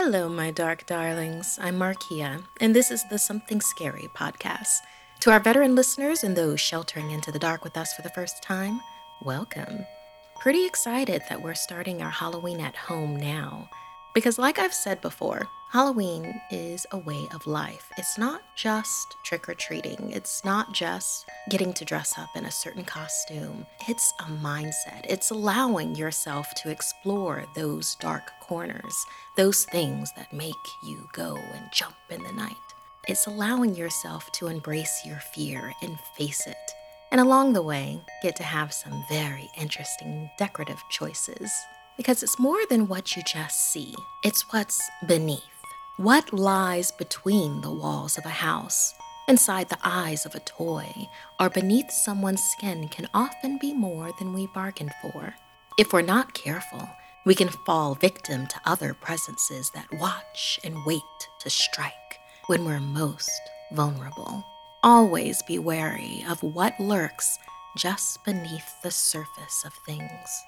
Hello, my dark darlings. I'm Markia, and this is the Something Scary podcast. To our veteran listeners and those sheltering into the dark with us for the first time, welcome. Pretty excited that we're starting our Halloween at home now. Because, like I've said before, Halloween is a way of life. It's not just trick or treating, it's not just getting to dress up in a certain costume. It's a mindset. It's allowing yourself to explore those dark corners, those things that make you go and jump in the night. It's allowing yourself to embrace your fear and face it. And along the way, get to have some very interesting decorative choices. Because it's more than what you just see, it's what's beneath. What lies between the walls of a house, inside the eyes of a toy, or beneath someone's skin can often be more than we bargained for. If we're not careful, we can fall victim to other presences that watch and wait to strike when we're most vulnerable. Always be wary of what lurks just beneath the surface of things.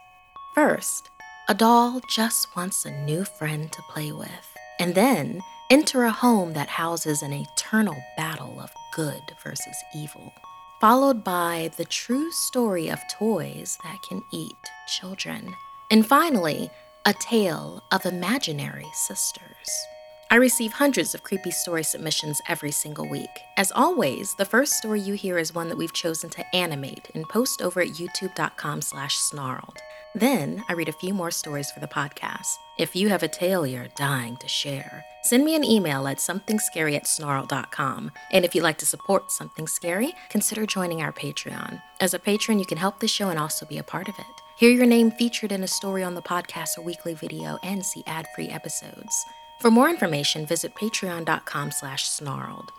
First, a doll just wants a new friend to play with and then enter a home that houses an eternal battle of good versus evil, followed by the true story of toys that can eat children, and finally, a tale of imaginary sisters. I receive hundreds of creepy story submissions every single week. As always, the first story you hear is one that we've chosen to animate and post over at youtube.com slash snarled. Then I read a few more stories for the podcast. If you have a tale you're dying to share, send me an email at somethingscary at snarl.com. And if you'd like to support Something Scary, consider joining our Patreon. As a patron, you can help the show and also be a part of it. Hear your name featured in a story on the podcast or weekly video and see ad-free episodes. For more information, visit patreon.com slash snarled.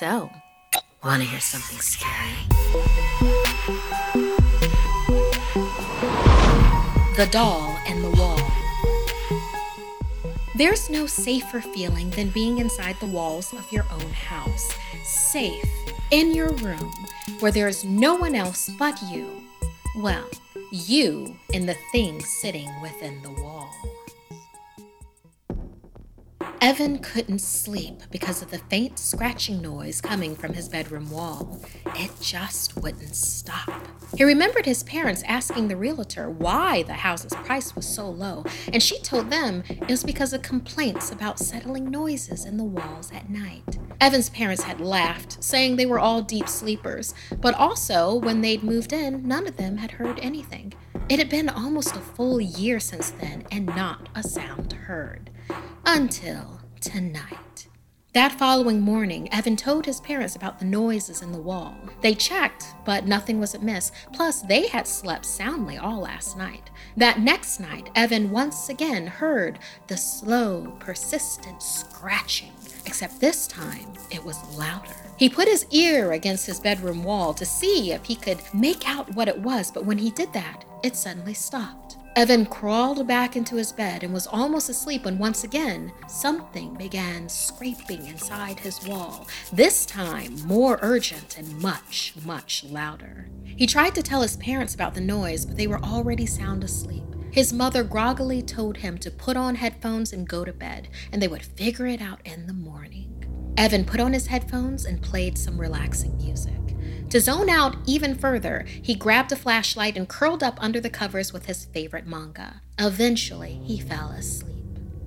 So, wanna hear something scary? The Doll and the Wall. There's no safer feeling than being inside the walls of your own house, safe in your room where there's no one else but you. Well, you and the thing sitting within the wall. Evan couldn't sleep because of the faint scratching noise coming from his bedroom wall. It just wouldn't stop. He remembered his parents asking the realtor why the house's price was so low, and she told them it was because of complaints about settling noises in the walls at night. Evan's parents had laughed, saying they were all deep sleepers, but also when they'd moved in, none of them had heard anything. It had been almost a full year since then, and not a sound heard. Until tonight. That following morning, Evan told his parents about the noises in the wall. They checked, but nothing was amiss. Plus, they had slept soundly all last night. That next night, Evan once again heard the slow, persistent scratching, except this time it was louder. He put his ear against his bedroom wall to see if he could make out what it was, but when he did that, it suddenly stopped. Evan crawled back into his bed and was almost asleep when once again something began scraping inside his wall, this time more urgent and much, much louder. He tried to tell his parents about the noise, but they were already sound asleep. His mother groggily told him to put on headphones and go to bed, and they would figure it out in the morning. Evan put on his headphones and played some relaxing music. To zone out even further, he grabbed a flashlight and curled up under the covers with his favorite manga. Eventually, he fell asleep.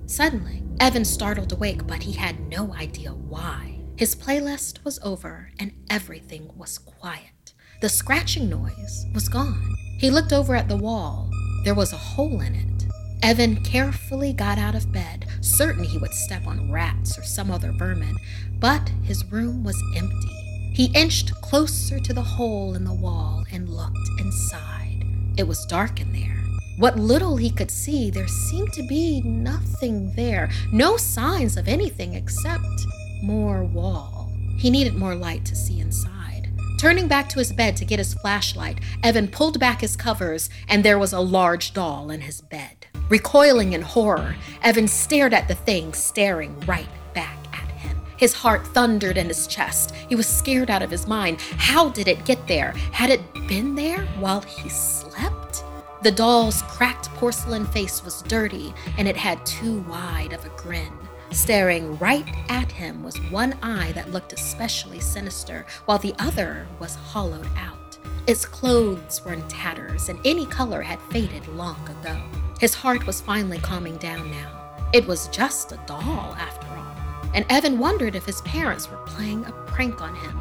Suddenly, Evan startled awake, but he had no idea why. His playlist was over and everything was quiet. The scratching noise was gone. He looked over at the wall. There was a hole in it. Evan carefully got out of bed, certain he would step on rats or some other vermin, but his room was empty. He inched closer to the hole in the wall and looked inside. It was dark in there. What little he could see, there seemed to be nothing there, no signs of anything except more wall. He needed more light to see inside. Turning back to his bed to get his flashlight, Evan pulled back his covers, and there was a large doll in his bed. Recoiling in horror, Evan stared at the thing staring right. His heart thundered in his chest. He was scared out of his mind. How did it get there? Had it been there while he slept? The doll's cracked porcelain face was dirty, and it had too wide of a grin. Staring right at him was one eye that looked especially sinister, while the other was hollowed out. Its clothes were in tatters, and any color had faded long ago. His heart was finally calming down now. It was just a doll, after all. And Evan wondered if his parents were playing a prank on him.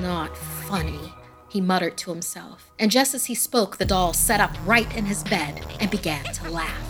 Not funny he muttered to himself. And just as he spoke, the doll sat up right in his bed and began to laugh.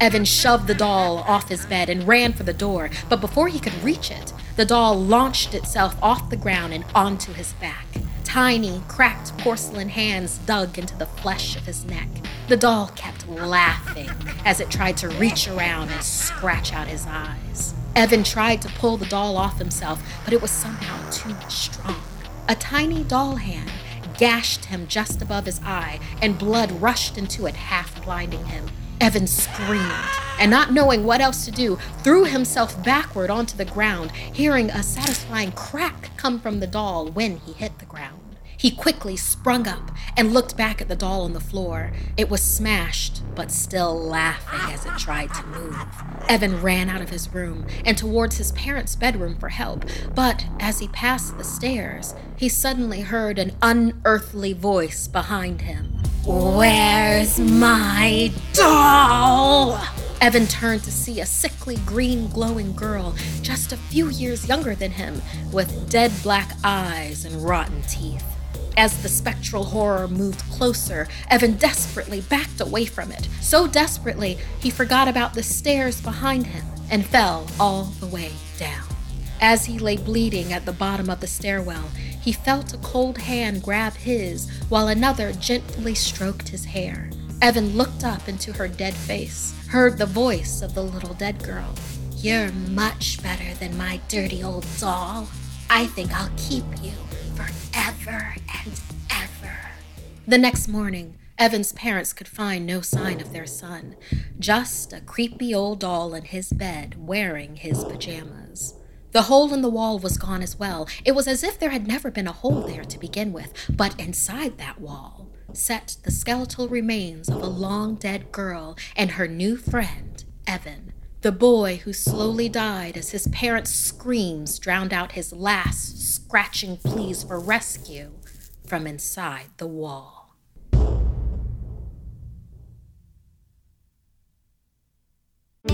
Evan shoved the doll off his bed and ran for the door, but before he could reach it, the doll launched itself off the ground and onto his back. Tiny, cracked porcelain hands dug into the flesh of his neck. The doll kept laughing as it tried to reach around and scratch out his eyes. Evan tried to pull the doll off himself, but it was somehow too strong. A tiny doll hand gashed him just above his eye, and blood rushed into it, half blinding him. Evan screamed, and not knowing what else to do, threw himself backward onto the ground, hearing a satisfying crack come from the doll when he hit the ground. He quickly sprung up and looked back at the doll on the floor. It was smashed, but still laughing as it tried to move. Evan ran out of his room and towards his parents' bedroom for help, but as he passed the stairs, he suddenly heard an unearthly voice behind him. Where's my doll? Evan turned to see a sickly green glowing girl just a few years younger than him, with dead black eyes and rotten teeth. As the spectral horror moved closer, Evan desperately backed away from it. So desperately, he forgot about the stairs behind him and fell all the way down. As he lay bleeding at the bottom of the stairwell, he felt a cold hand grab his while another gently stroked his hair. Evan looked up into her dead face, heard the voice of the little dead girl. You're much better than my dirty old doll. I think I'll keep you forever and ever. The next morning, Evan's parents could find no sign of their son, just a creepy old doll in his bed wearing his pajamas. The hole in the wall was gone as well. It was as if there had never been a hole there to begin with, but inside that wall sat the skeletal remains of a long dead girl and her new friend, Evan, the boy who slowly died as his parents' screams drowned out his last scratching pleas for rescue from inside the wall.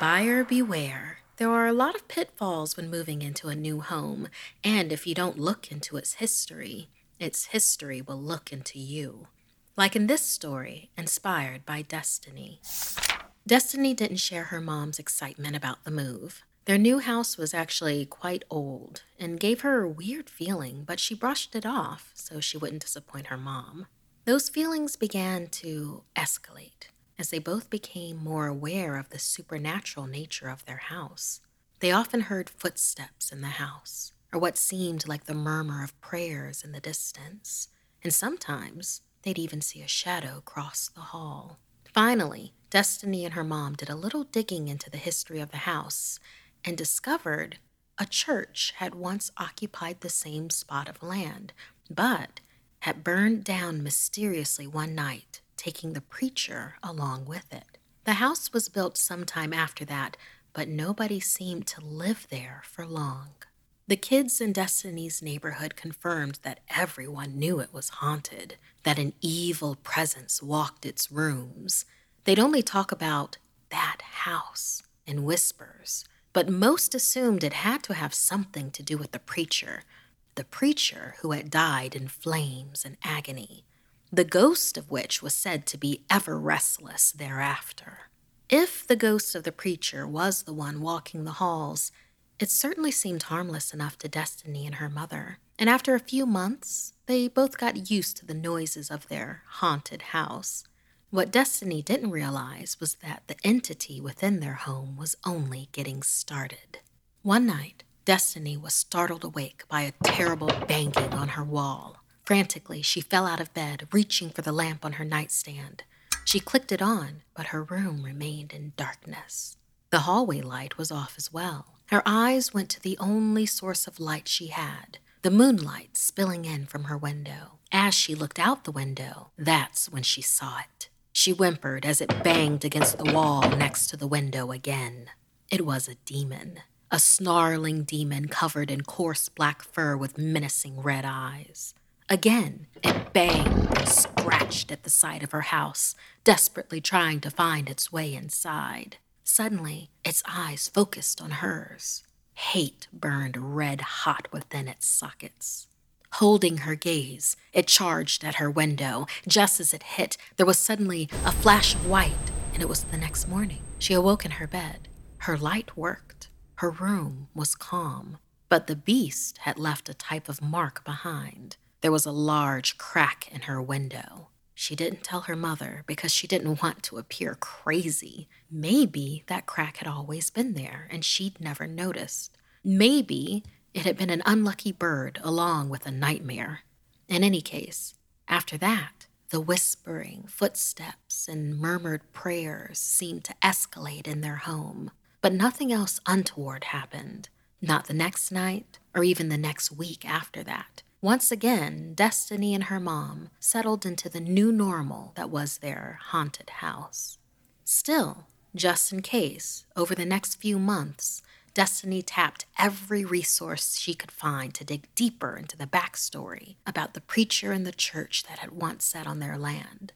Buyer beware. There are a lot of pitfalls when moving into a new home, and if you don't look into its history, its history will look into you. Like in this story, inspired by Destiny. Destiny didn't share her mom's excitement about the move. Their new house was actually quite old and gave her a weird feeling, but she brushed it off so she wouldn't disappoint her mom. Those feelings began to escalate as they both became more aware of the supernatural nature of their house. They often heard footsteps in the house, or what seemed like the murmur of prayers in the distance, and sometimes they'd even see a shadow cross the hall. Finally, Destiny and her mom did a little digging into the history of the house and discovered a church had once occupied the same spot of land, but had burned down mysteriously one night taking the preacher along with it. The house was built some time after that, but nobody seemed to live there for long. The kids in Destiny's neighborhood confirmed that everyone knew it was haunted, that an evil presence walked its rooms. They'd only talk about that house in whispers, but most assumed it had to have something to do with the preacher, the preacher who had died in flames and agony, the ghost of which was said to be ever restless thereafter. If the ghost of the preacher was the one walking the halls, it certainly seemed harmless enough to Destiny and her mother, and after a few months, they both got used to the noises of their haunted house. What Destiny didn't realize was that the entity within their home was only getting started. One night, Destiny was startled awake by a terrible banging on her wall. Frantically, she fell out of bed, reaching for the lamp on her nightstand. She clicked it on, but her room remained in darkness. The hallway light was off as well. Her eyes went to the only source of light she had the moonlight spilling in from her window. As she looked out the window, that's when she saw it. She whimpered as it banged against the wall next to the window again. It was a demon, a snarling demon covered in coarse black fur with menacing red eyes. Again, it banged and scratched at the side of her house, desperately trying to find its way inside. Suddenly, its eyes focused on hers. Hate burned red hot within its sockets. Holding her gaze, it charged at her window. Just as it hit, there was suddenly a flash of white, and it was the next morning. She awoke in her bed. Her light worked. Her room was calm. But the beast had left a type of mark behind. There was a large crack in her window. She didn't tell her mother because she didn't want to appear crazy. Maybe that crack had always been there and she'd never noticed. Maybe it had been an unlucky bird along with a nightmare. In any case, after that, the whispering, footsteps, and murmured prayers seemed to escalate in their home. But nothing else untoward happened. Not the next night, or even the next week after that. Once again, Destiny and her mom settled into the new normal that was their haunted house. Still, just in case, over the next few months, Destiny tapped every resource she could find to dig deeper into the backstory about the preacher and the church that had once sat on their land.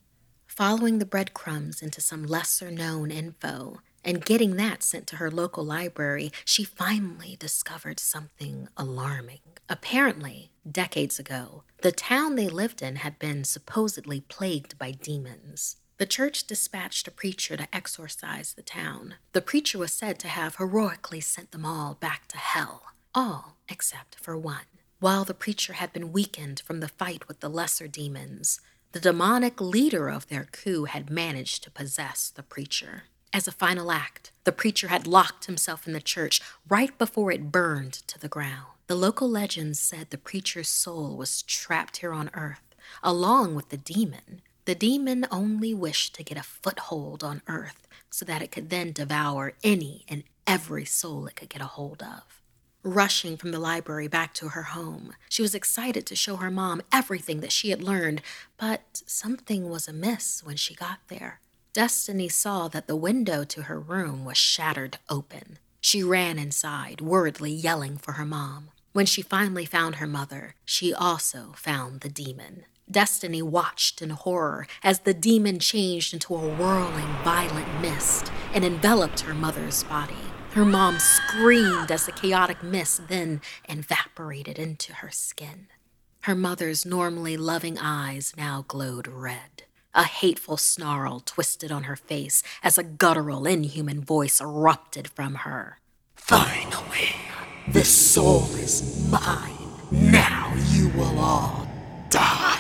Following the breadcrumbs into some lesser known info, and getting that sent to her local library, she finally discovered something alarming. Apparently, decades ago, the town they lived in had been supposedly plagued by demons. The church dispatched a preacher to exorcise the town. The preacher was said to have heroically sent them all back to hell, all except for one. While the preacher had been weakened from the fight with the lesser demons, the demonic leader of their coup had managed to possess the preacher. As a final act, the preacher had locked himself in the church right before it burned to the ground. The local legends said the preacher's soul was trapped here on earth, along with the demon. The demon only wished to get a foothold on earth so that it could then devour any and every soul it could get a hold of. Rushing from the library back to her home, she was excited to show her mom everything that she had learned, but something was amiss when she got there. Destiny saw that the window to her room was shattered open. She ran inside, worriedly yelling for her mom. When she finally found her mother, she also found the demon. Destiny watched in horror as the demon changed into a whirling, violent mist and enveloped her mother's body. Her mom screamed as the chaotic mist then evaporated into her skin. Her mother's normally loving eyes now glowed red. A hateful snarl twisted on her face as a guttural, inhuman voice erupted from her. Finally, this soul is mine. Now you will all die.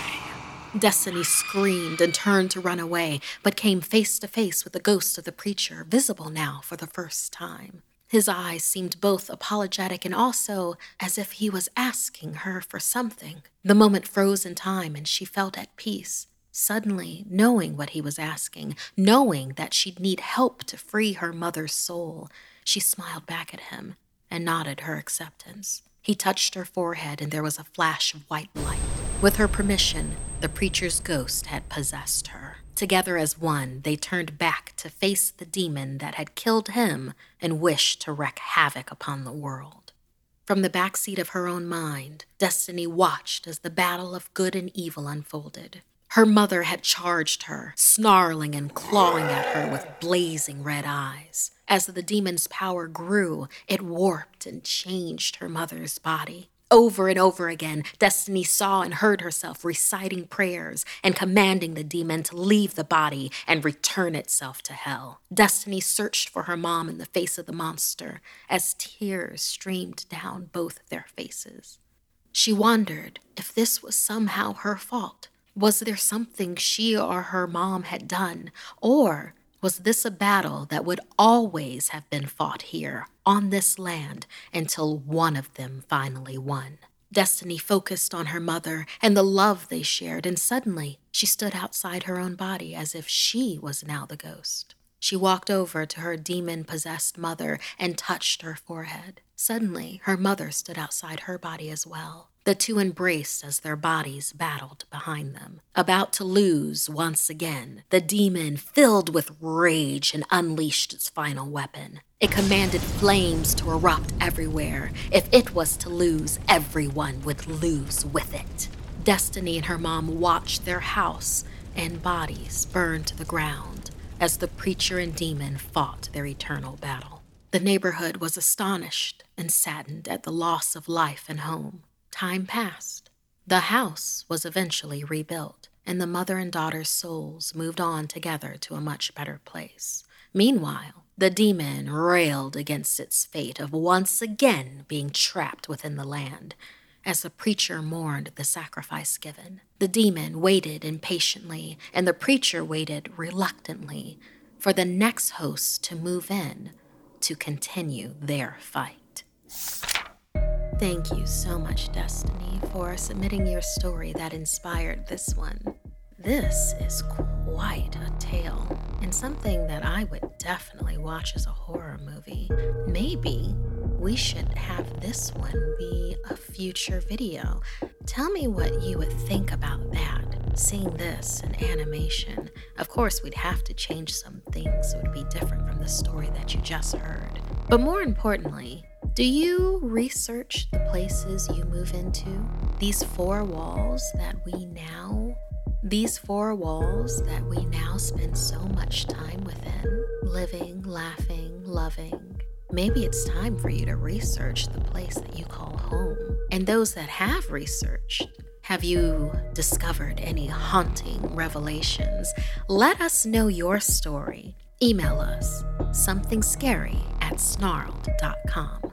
Destiny screamed and turned to run away, but came face to face with the ghost of the preacher, visible now for the first time. His eyes seemed both apologetic and also as if he was asking her for something. The moment froze in time and she felt at peace. Suddenly, knowing what he was asking, knowing that she'd need help to free her mother's soul, she smiled back at him and nodded her acceptance. He touched her forehead, and there was a flash of white light. With her permission, the preacher's ghost had possessed her. Together as one, they turned back to face the demon that had killed him and wished to wreak havoc upon the world. From the backseat of her own mind, Destiny watched as the battle of good and evil unfolded. Her mother had charged her, snarling and clawing at her with blazing red eyes. As the demon's power grew, it warped and changed her mother's body. Over and over again, Destiny saw and heard herself reciting prayers and commanding the demon to leave the body and return itself to hell. Destiny searched for her mom in the face of the monster as tears streamed down both their faces. She wondered if this was somehow her fault. Was there something she or her mom had done? Or was this a battle that would always have been fought here on this land until one of them finally won? Destiny focused on her mother and the love they shared, and suddenly she stood outside her own body as if she was now the ghost. She walked over to her demon possessed mother and touched her forehead. Suddenly, her mother stood outside her body as well. The two embraced as their bodies battled behind them. About to lose once again, the demon, filled with rage, and unleashed its final weapon. It commanded flames to erupt everywhere. If it was to lose, everyone would lose with it. Destiny and her mom watched their house and bodies burn to the ground as the preacher and demon fought their eternal battle. The neighborhood was astonished and saddened at the loss of life and home. Time passed. The house was eventually rebuilt, and the mother and daughter's souls moved on together to a much better place. Meanwhile, the demon railed against its fate of once again being trapped within the land. As the preacher mourned the sacrifice given, the demon waited impatiently, and the preacher waited reluctantly for the next host to move in to continue their fight. Thank you so much, Destiny, for submitting your story that inspired this one. This is quite a tale, and something that I would definitely watch as a horror movie. Maybe we should have this one be a future video. Tell me what you would think about that, seeing this in animation. Of course, we'd have to change some things so it would be different from the story that you just heard. But more importantly, do you research the places you move into? These four walls that we now these four walls that we now spend so much time within, living, laughing, loving. Maybe it's time for you to research the place that you call home. And those that have researched, have you discovered any haunting revelations? Let us know your story. Email us something scary at snarled.com.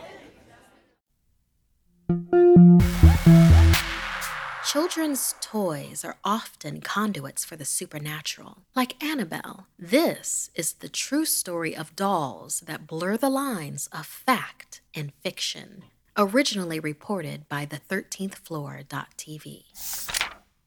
Children's toys are often conduits for the supernatural. Like Annabelle, this is the true story of dolls that blur the lines of fact and fiction. Originally reported by the 13th Floor.tv.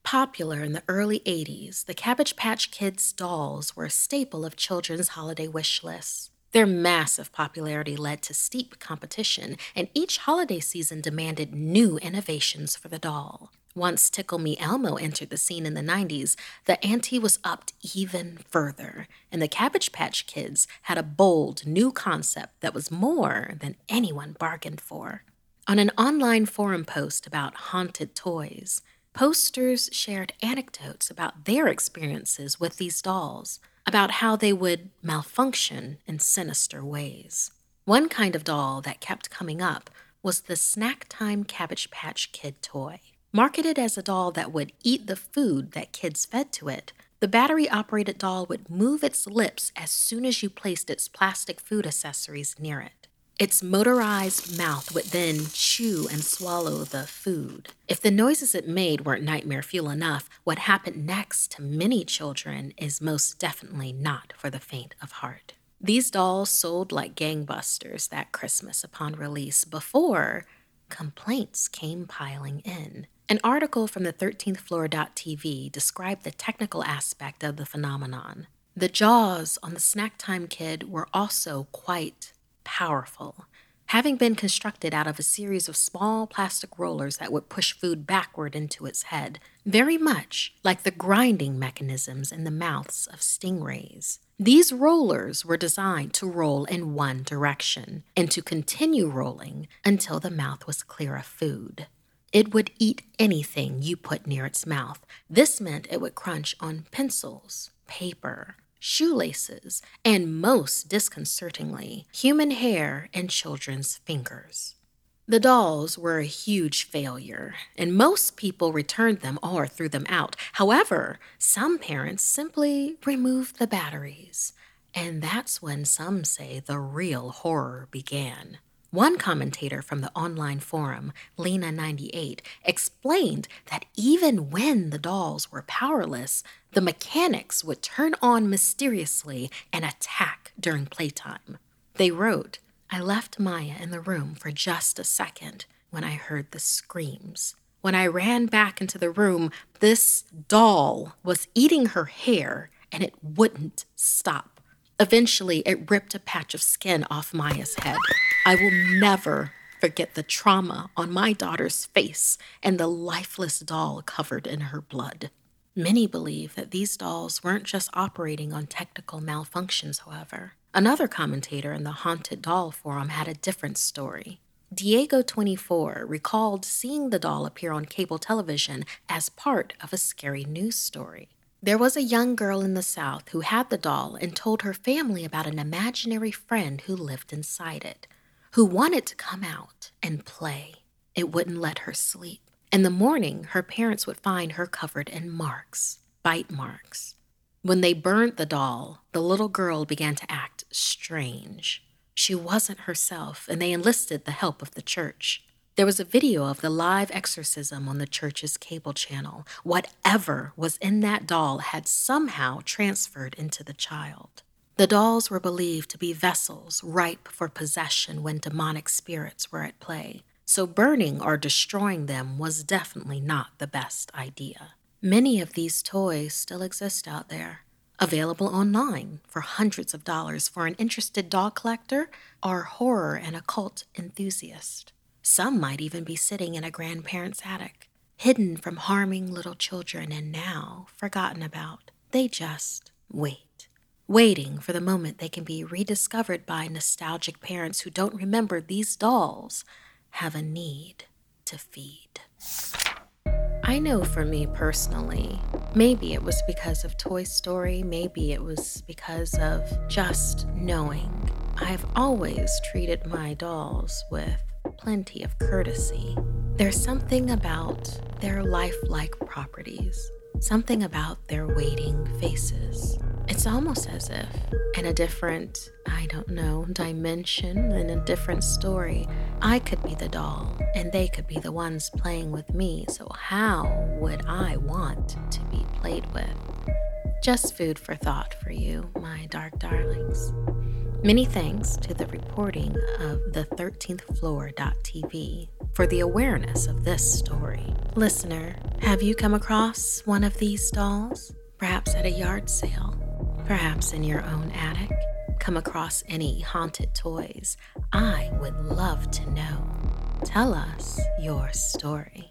Popular in the early 80s, the Cabbage Patch Kids dolls were a staple of children's holiday wish lists. Their massive popularity led to steep competition, and each holiday season demanded new innovations for the doll. Once Tickle Me Elmo entered the scene in the 90s, the ante was upped even further, and the Cabbage Patch Kids had a bold new concept that was more than anyone bargained for. On an online forum post about haunted toys, posters shared anecdotes about their experiences with these dolls. About how they would malfunction in sinister ways. One kind of doll that kept coming up was the Snack Time Cabbage Patch Kid toy. Marketed as a doll that would eat the food that kids fed to it, the battery operated doll would move its lips as soon as you placed its plastic food accessories near it. Its motorized mouth would then chew and swallow the food. If the noises it made weren't nightmare fuel enough, what happened next to many children is most definitely not for the faint of heart. These dolls sold like gangbusters that Christmas upon release before complaints came piling in. An article from the 13th floor.tv described the technical aspect of the phenomenon. The jaws on the Snack Time Kid were also quite powerful, having been constructed out of a series of small plastic rollers that would push food backward into its head, very much like the grinding mechanisms in the mouths of stingrays. These rollers were designed to roll in one direction and to continue rolling until the mouth was clear of food. It would eat anything you put near its mouth. This meant it would crunch on pencils, paper, shoelaces, and most disconcertingly, human hair and children's fingers. The dolls were a huge failure, and most people returned them or threw them out. However, some parents simply removed the batteries, and that's when some say the real horror began. One commentator from the online forum, Lena98, explained that even when the dolls were powerless, the mechanics would turn on mysteriously and attack during playtime. They wrote, I left Maya in the room for just a second when I heard the screams. When I ran back into the room, this doll was eating her hair and it wouldn't stop. Eventually, it ripped a patch of skin off Maya's head. I will never forget the trauma on my daughter's face and the lifeless doll covered in her blood. Many believe that these dolls weren't just operating on technical malfunctions, however. Another commentator in the Haunted Doll Forum had a different story. Diego24 recalled seeing the doll appear on cable television as part of a scary news story. There was a young girl in the South who had the doll and told her family about an imaginary friend who lived inside it, who wanted to come out and play. It wouldn't let her sleep. In the morning, her parents would find her covered in marks, bite marks. When they burned the doll, the little girl began to act strange. She wasn't herself, and they enlisted the help of the church. There was a video of the live exorcism on the church's cable channel. Whatever was in that doll had somehow transferred into the child. The dolls were believed to be vessels ripe for possession when demonic spirits were at play, so burning or destroying them was definitely not the best idea. Many of these toys still exist out there, available online for hundreds of dollars for an interested doll collector or horror and occult enthusiast. Some might even be sitting in a grandparent's attic, hidden from harming little children and now forgotten about. They just wait, waiting for the moment they can be rediscovered by nostalgic parents who don't remember these dolls have a need to feed. I know for me personally, maybe it was because of Toy Story, maybe it was because of just knowing. I've always treated my dolls with plenty of courtesy. There's something about their lifelike properties, something about their waiting faces. It's almost as if, in a different, I don't know, dimension, in a different story, I could be the doll and they could be the ones playing with me. So, how would I want to be played with? Just food for thought for you, my dark darlings. Many thanks to the reporting of the 13th floor.tv for the awareness of this story. Listener, have you come across one of these dolls? Perhaps at a yard sale, perhaps in your own attic? Come across any haunted toys? I would love to know. Tell us your story.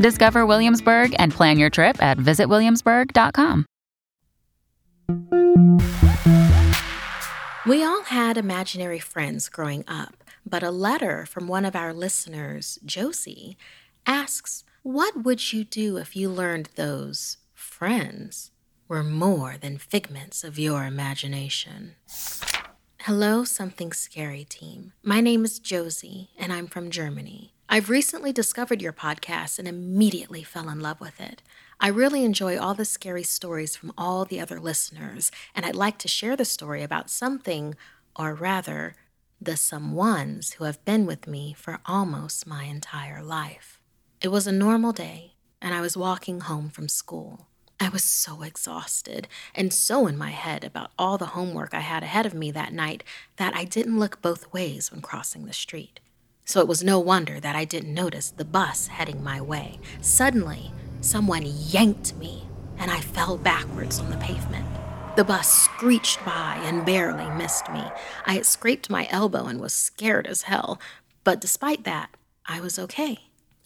Discover Williamsburg and plan your trip at visitwilliamsburg.com. We all had imaginary friends growing up, but a letter from one of our listeners, Josie, asks, What would you do if you learned those friends were more than figments of your imagination? Hello, Something Scary team. My name is Josie, and I'm from Germany. I've recently discovered your podcast and immediately fell in love with it. I really enjoy all the scary stories from all the other listeners, and I'd like to share the story about something, or rather, the someones who have been with me for almost my entire life. It was a normal day, and I was walking home from school. I was so exhausted and so in my head about all the homework I had ahead of me that night that I didn't look both ways when crossing the street. So it was no wonder that I didn't notice the bus heading my way. Suddenly, someone yanked me, and I fell backwards on the pavement. The bus screeched by and barely missed me. I had scraped my elbow and was scared as hell, but despite that, I was okay.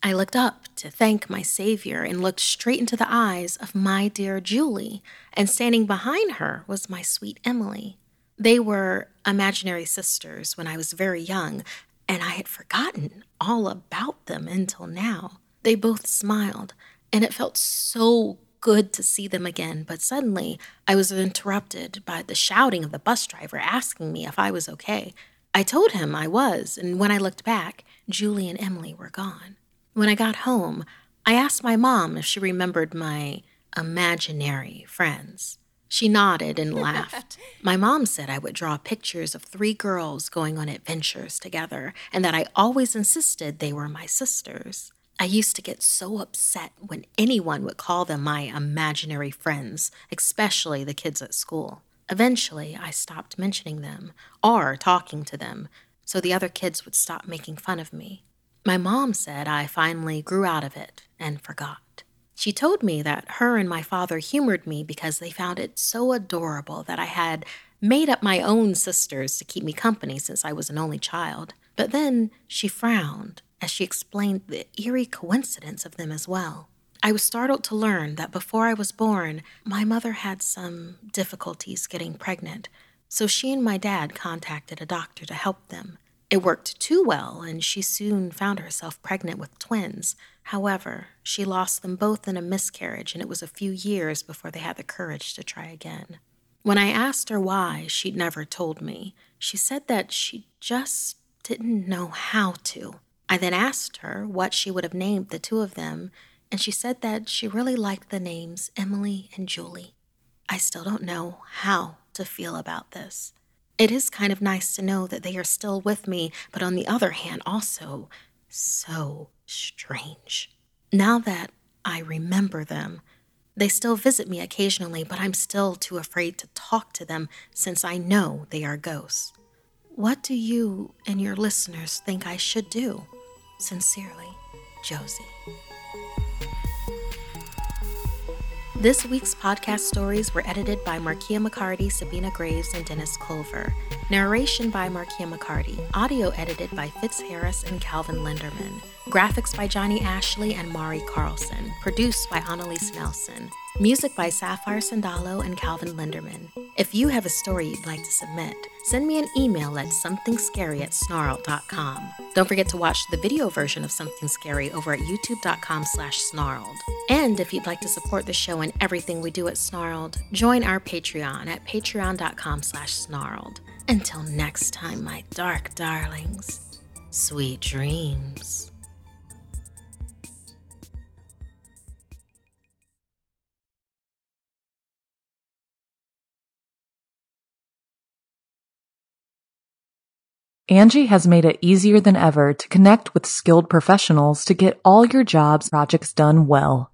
I looked up to thank my Savior and looked straight into the eyes of my dear Julie, and standing behind her was my sweet Emily. They were imaginary sisters when I was very young, and I had forgotten all about them until now. They both smiled, and it felt so good to see them again, but suddenly I was interrupted by the shouting of the bus driver asking me if I was okay. I told him I was, and when I looked back, Julie and Emily were gone. When I got home, I asked my mom if she remembered my imaginary friends. She nodded and laughed. my mom said I would draw pictures of three girls going on adventures together, and that I always insisted they were my sisters. I used to get so upset when anyone would call them my imaginary friends, especially the kids at school. Eventually, I stopped mentioning them or talking to them, so the other kids would stop making fun of me. My mom said I finally grew out of it and forgot. She told me that her and my father humored me because they found it so adorable that I had made up my own sisters to keep me company since I was an only child. But then she frowned as she explained the eerie coincidence of them as well. I was startled to learn that before I was born, my mother had some difficulties getting pregnant, so she and my dad contacted a doctor to help them. It worked too well, and she soon found herself pregnant with twins. However, she lost them both in a miscarriage, and it was a few years before they had the courage to try again. When I asked her why, she'd never told me. She said that she just didn't know how to. I then asked her what she would have named the two of them, and she said that she really liked the names Emily and Julie. I still don't know how to feel about this. It is kind of nice to know that they are still with me, but on the other hand, also so strange. Now that I remember them, they still visit me occasionally, but I'm still too afraid to talk to them since I know they are ghosts. What do you and your listeners think I should do? Sincerely, Josie. This week's podcast stories were edited by Markia McCarty, Sabina Graves, and Dennis Culver. Narration by Markia McCarty. Audio edited by Fitz Harris and Calvin Linderman. Graphics by Johnny Ashley and Mari Carlson. Produced by Annalise Nelson. Music by Sapphire Sandalo and Calvin Linderman. If you have a story you'd like to submit, send me an email at somethingscary at snarled.com. Don't forget to watch the video version of Something Scary over at youtube.com slash snarled. And if you'd like to support the show and everything we do at Snarled, join our Patreon at patreon.com slash snarled. Until next time, my dark darlings, sweet dreams. Angie has made it easier than ever to connect with skilled professionals to get all your jobs projects done well.